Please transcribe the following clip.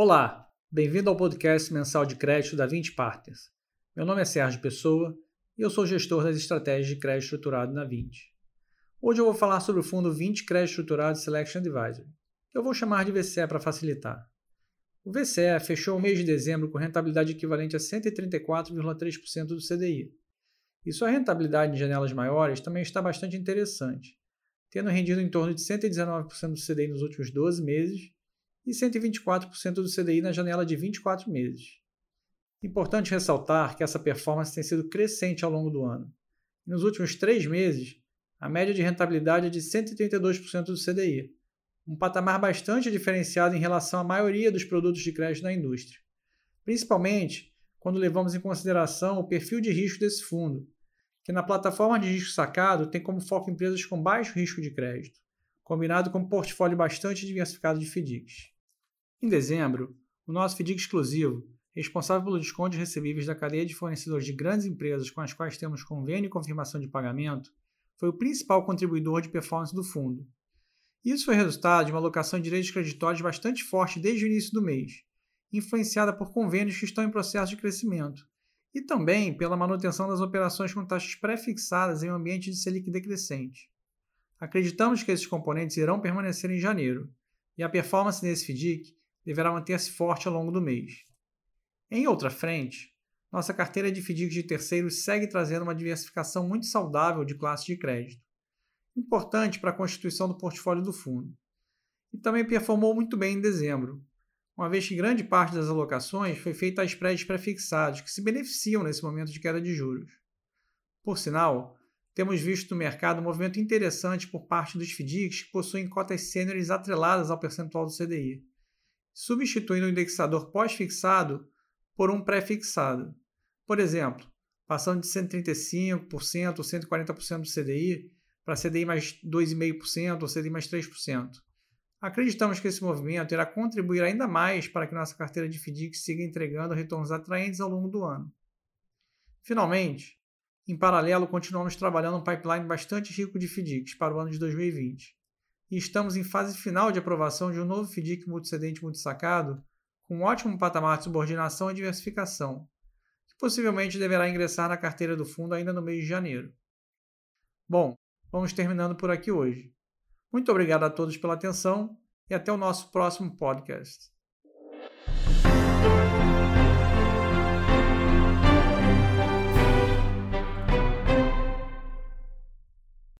Olá, bem-vindo ao podcast mensal de crédito da 20 Partners. Meu nome é Sérgio Pessoa e eu sou gestor das estratégias de crédito estruturado na 20. Hoje eu vou falar sobre o fundo 20 Crédito Estruturado Selection Advisory, que eu vou chamar de VCE para facilitar. O VCE fechou o mês de dezembro com rentabilidade equivalente a 134,3% do CDI. E sua rentabilidade em janelas maiores também está bastante interessante, tendo rendido em torno de 119% do CDI nos últimos 12 meses e 124% do CDI na janela de 24 meses. Importante ressaltar que essa performance tem sido crescente ao longo do ano. Nos últimos três meses, a média de rentabilidade é de 132% do CDI, um patamar bastante diferenciado em relação à maioria dos produtos de crédito na indústria, principalmente quando levamos em consideração o perfil de risco desse fundo, que na plataforma de risco sacado tem como foco empresas com baixo risco de crédito, combinado com um portfólio bastante diversificado de FDICs. Em dezembro, o nosso FDIC exclusivo, responsável pelo desconto de recebíveis da cadeia de fornecedores de grandes empresas com as quais temos convênio e confirmação de pagamento, foi o principal contribuidor de performance do fundo. Isso foi resultado de uma alocação de direitos creditórios bastante forte desde o início do mês, influenciada por convênios que estão em processo de crescimento, e também pela manutenção das operações com taxas pré-fixadas em um ambiente de Selic decrescente. Acreditamos que esses componentes irão permanecer em janeiro, e a performance nesse FDIC deverá manter-se forte ao longo do mês. Em outra frente, nossa carteira de FDICs de terceiros segue trazendo uma diversificação muito saudável de classes de crédito, importante para a constituição do portfólio do fundo. E também performou muito bem em dezembro, uma vez que grande parte das alocações foi feita a spreads pré-fixados, que se beneficiam nesse momento de queda de juros. Por sinal, temos visto no mercado um movimento interessante por parte dos FDICs que possuem cotas sêniores atreladas ao percentual do CDI substituindo o indexador pós-fixado por um pré-fixado. Por exemplo, passando de 135% ou 140% do CDI para CDI mais 2,5% ou CDI mais 3%. Acreditamos que esse movimento irá contribuir ainda mais para que nossa carteira de FDIC siga entregando retornos atraentes ao longo do ano. Finalmente, em paralelo, continuamos trabalhando um pipeline bastante rico de FDICs para o ano de 2020 e estamos em fase final de aprovação de um novo FDIC multicedente multisacado com um ótimo patamar de subordinação e diversificação, que possivelmente deverá ingressar na carteira do fundo ainda no mês de janeiro. Bom, vamos terminando por aqui hoje. Muito obrigado a todos pela atenção e até o nosso próximo podcast.